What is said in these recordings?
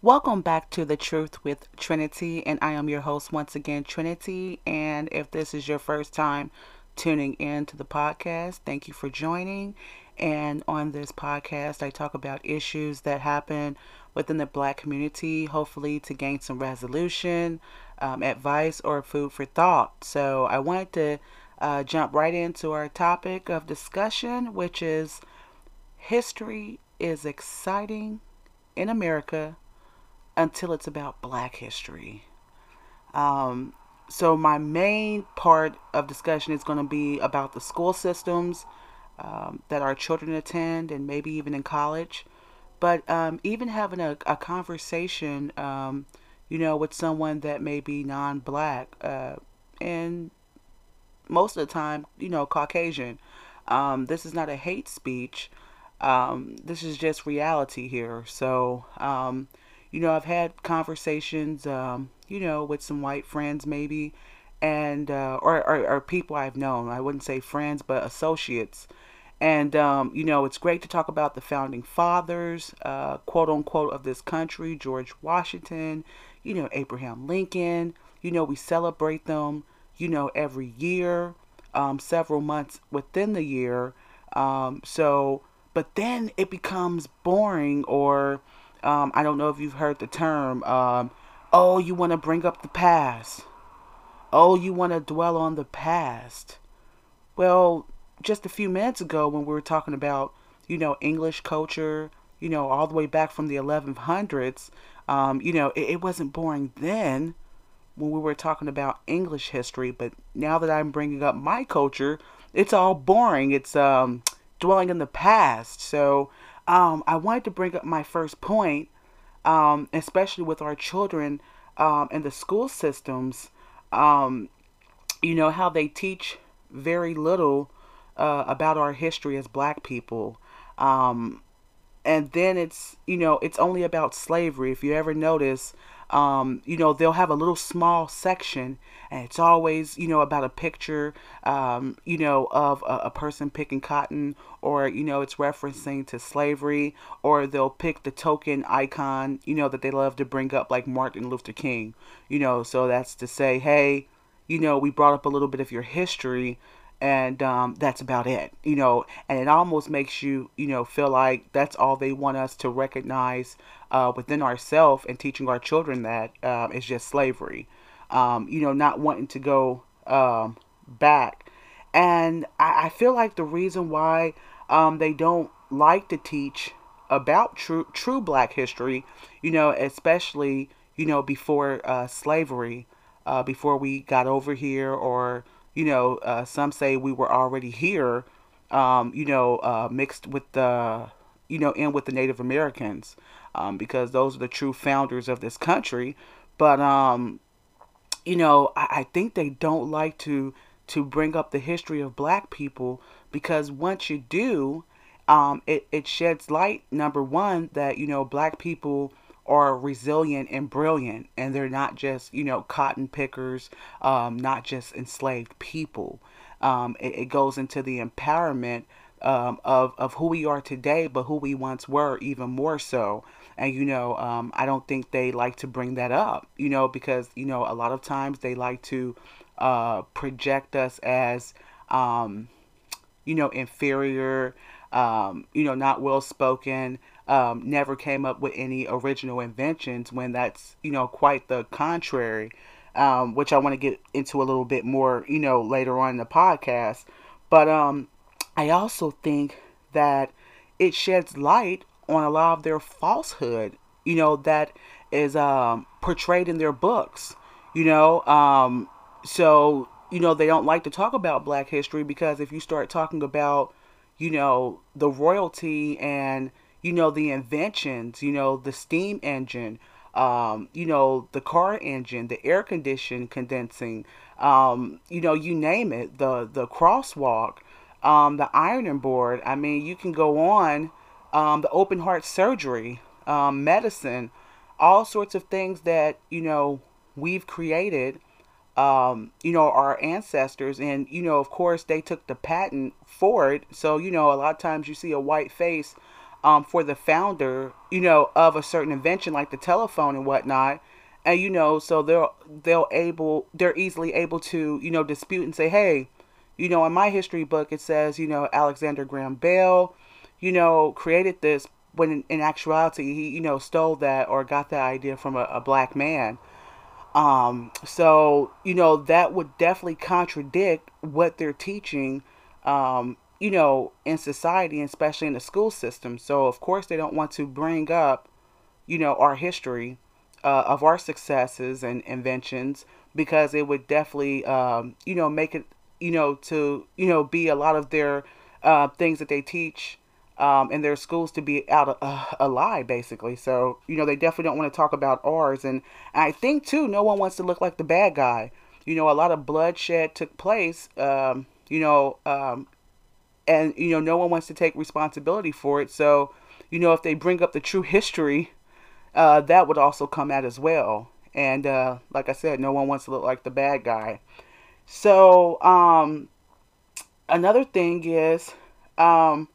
Welcome back to The Truth with Trinity, and I am your host once again, Trinity. And if this is your first time tuning in to the podcast, thank you for joining. And on this podcast, I talk about issues that happen within the black community, hopefully to gain some resolution, um, advice, or food for thought. So I wanted to uh, jump right into our topic of discussion, which is history is exciting in America until it's about black history. Um, so, my main part of discussion is going to be about the school systems um, that our children attend and maybe even in college. But um, even having a, a conversation, um, you know, with someone that may be non black uh, and most of the time, you know, Caucasian. Um, this is not a hate speech. Um, this is just reality here. So, you know, I've had conversations, um, you know, with some white friends maybe, and uh, or, or, or people I've known. I wouldn't say friends, but associates. And um, you know, it's great to talk about the founding fathers, uh, quote unquote, of this country: George Washington, you know, Abraham Lincoln. You know, we celebrate them, you know, every year, um, several months within the year. Um, so, but then it becomes boring or um, I don't know if you've heard the term, um, oh, you want to bring up the past. Oh, you want to dwell on the past. Well, just a few minutes ago when we were talking about, you know, English culture, you know, all the way back from the 1100s, um, you know, it, it wasn't boring then when we were talking about English history, but now that I'm bringing up my culture, it's all boring. It's um, dwelling in the past. So, um, I wanted to bring up my first point, um, especially with our children um, and the school systems. Um, you know how they teach very little uh, about our history as Black people, um, and then it's you know it's only about slavery. If you ever notice, um, you know, they'll have a little small section, and it's always, you know, about a picture, um, you know, of a, a, person picking cotton, or, you know, it's referencing to slavery, or they'll pick the token icon, you know, that they love to bring up, like Martin Luther King, you know, so that's to say, hey, you know, we brought up a little bit of your history, and um, that's about it you know and it almost makes you you know feel like that's all they want us to recognize uh, within ourselves and teaching our children that uh, is just slavery um, you know not wanting to go um, back. And I, I, feel like the reason why um, they don't like to teach about true true black history you know especially you know before uh, slavery uh, before we got over here or you know, uh, some say we were already here, um, you know, uh, mixed with the, you know, in with the Native Americans, um, because those are the true founders of this country. But, um, you know, I, I think they don't like to to bring up the history of black people because once you do, um, it, it sheds light, number one, that, you know, black people are resilient and brilliant and they're not just you know cotton pickers um, not just enslaved people. Um, it, it, goes into the empowerment um, of, of who we are today but who we once were even more so. And you know um, i don't think they like to bring that up you know because you know a lot of times they like to uh, project us as um, you know inferior um, you know not well spoken um, never came up with any original inventions when that's, you know, quite the contrary, um, which I want to get into a little bit more, you know, later on in the podcast. But um, I also think that it sheds light on a lot of their falsehood, you know, that is um, portrayed in their books, you know. Um, so, you know, they don't like to talk about black history because if you start talking about, you know, the royalty and you know, the inventions, you know, the steam engine, um, you know, the car engine, the air condition condensing, um, you know, you name it, the, the crosswalk, um, the ironing board. I mean, you can go on, um, the open heart surgery, um, medicine, all sorts of things that, you know, we've created, um, you know, our ancestors. And, you know, of course, they took the patent for it. So, you know, a lot of times you see a white face um, for the founder, you know, of a certain invention like the telephone and whatnot. And you know, so they're they'll able they're easily able to you know dispute and say, hey, you know, in my history book it says you know Alexander Graham Bell, you know, created this when in, actuality he you know stole that or got that idea from a, a black man. Um, so you know that would definitely contradict what they're teaching um, you know, in society, especially in the school system. So, of course, they don't want to bring up, you know, our history uh, of our successes and inventions because it would definitely, um, you know, make it, you know, to, you know, be a lot of their uh, things that they teach um, in their schools to be out of, uh, a lie, basically. So, you know, they definitely don't want to talk about ours. And I think, too, no one wants to look like the bad guy. You know, a lot of bloodshed took place, um, you know, um, and you know no one wants to take responsibility for it. So you know if they bring up the true history uh, that would also come out as well. And uh, like i said no one wants to look like the bad guy. So um, another thing is um,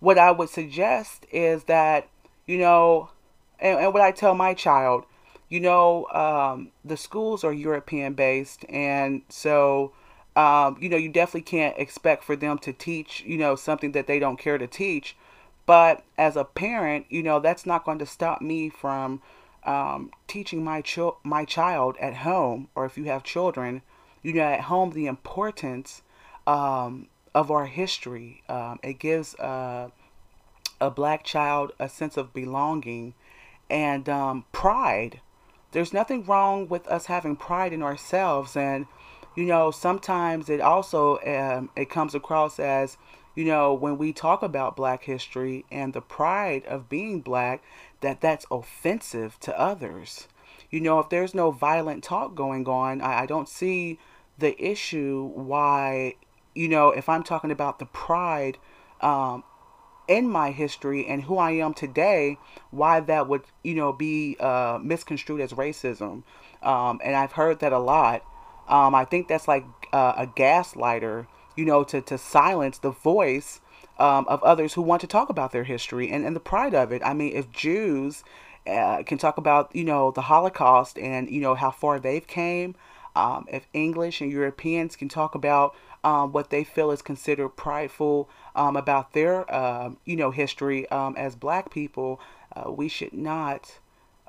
what i would suggest is that you know and, and what i tell my child you know um, the schools are european based and so um, you know, you definitely can't expect for them to teach, you know, something that they don't care to teach. But as a parent, you know, that's not going to stop me from um, teaching my ch- my child at home, or if you have children, you know, at home, the importance um, of our history. Um, it gives uh, a black child a sense of belonging and um, pride. There's nothing wrong with us having pride in ourselves and you know, sometimes it also um, it comes across as, you know, when we talk about Black history and the pride of being Black, that that's offensive to others. You know, if there's no violent talk going on, I, I don't see the issue why, you know, if I'm talking about the pride um, in my history and who I am today, why that would, you know, be uh, misconstrued as racism. Um, and I've heard that a lot. Um, I think that's like uh, a gaslighter, you know, to, to silence the voice um, of others who want to talk about their history and, and the pride of it. I mean, if Jews uh, can talk about, you know, the Holocaust and, you know, how far they've came, um, if English and Europeans can talk about um, what they feel is considered prideful um, about their, uh, you know, history um, as black people, uh, we should not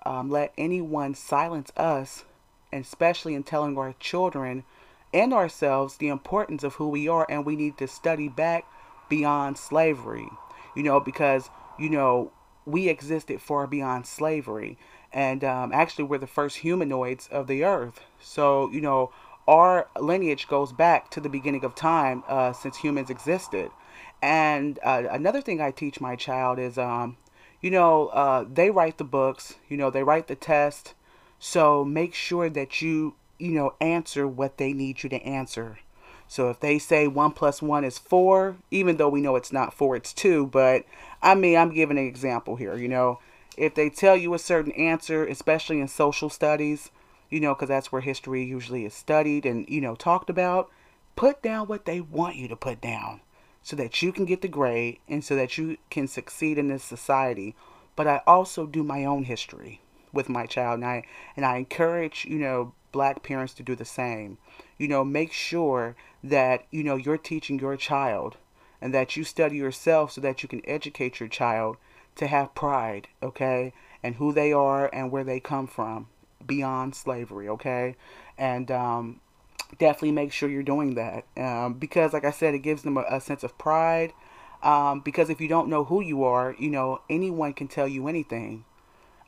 um, let anyone silence us and especially in telling our children and ourselves the importance of who we are and we need to study back beyond slavery you know because you know we existed far beyond slavery and um, actually we're the first humanoids of the earth. So you know our lineage goes back to the beginning of time uh, since humans existed. And uh, another thing i teach my child is um, you know uh, they write the books you know they write the test so make sure that you, you know, answer what they need you to answer. So if they say one plus one is four, even though we know it's not four, it's two, but I mean, I'm giving an example here, you know. If they tell you a certain answer, especially in social studies, you know, because that's where history usually is studied and, you know, talked about, put down what they want you to put down so that you can get the grade and so that you can succeed in this society. But I also do my own history with my child and I and I encourage, you know, black parents to do the same. You know, make sure that, you know, you're teaching your child and that you study yourself so that you can educate your child to have pride, okay? And who they are and where they come from beyond slavery, okay? And um, definitely make sure you're doing that um, because, like I said, it gives them a, a sense of pride. Um, because if you don't know who you are, you know, anyone can tell you anything.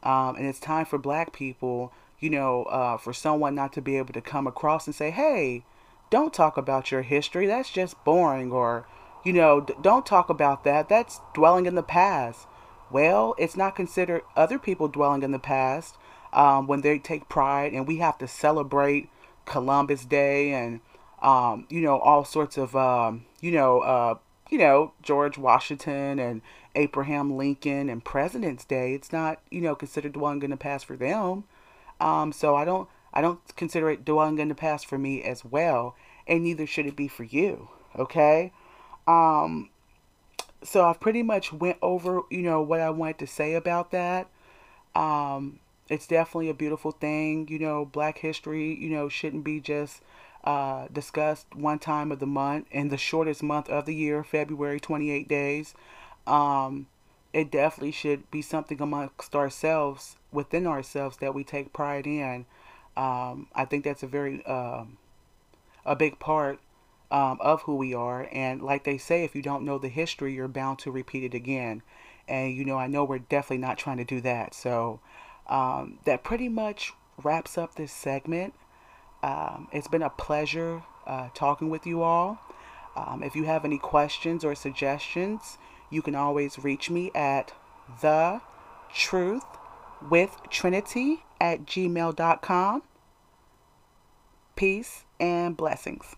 Um, and it's time for black people, you know, uh, for someone not to be able to come across and say, hey, don't talk about your history. That's just boring. Or, you know, don't talk about that. That's dwelling in the past. Well, it's not considered other people dwelling in the past um, when they take pride and we have to celebrate Columbus Day and, um, you know, all sorts of, um, you know, uh, you know, George Washington and Abraham Lincoln and President's Day. It's not, you know, considered dwelling in the past for them. Um, so I don't I don't consider it dwelling in the past for me as well, and neither should it be for you. Okay. Um, so I've pretty much went over, you know, what I wanted to say about that. Um, it's definitely a beautiful thing. You know, Black History, you know, shouldn't be just uh, discussed one time of the month in the shortest month of the year, February, 28 days. Um, it definitely should be something amongst ourselves, within ourselves, that we take pride in. Um, I think that's a very uh, a big part um, of who we are. And like they say, if you don't know the history, you're bound to repeat it again. And you know, I know we're definitely not trying to do that. So um, that pretty much wraps up this segment. Um, it's been a pleasure uh, talking with you all. Um, if you have any questions or suggestions, you can always reach me at the truth with trinity at gmail.com. Peace and blessings.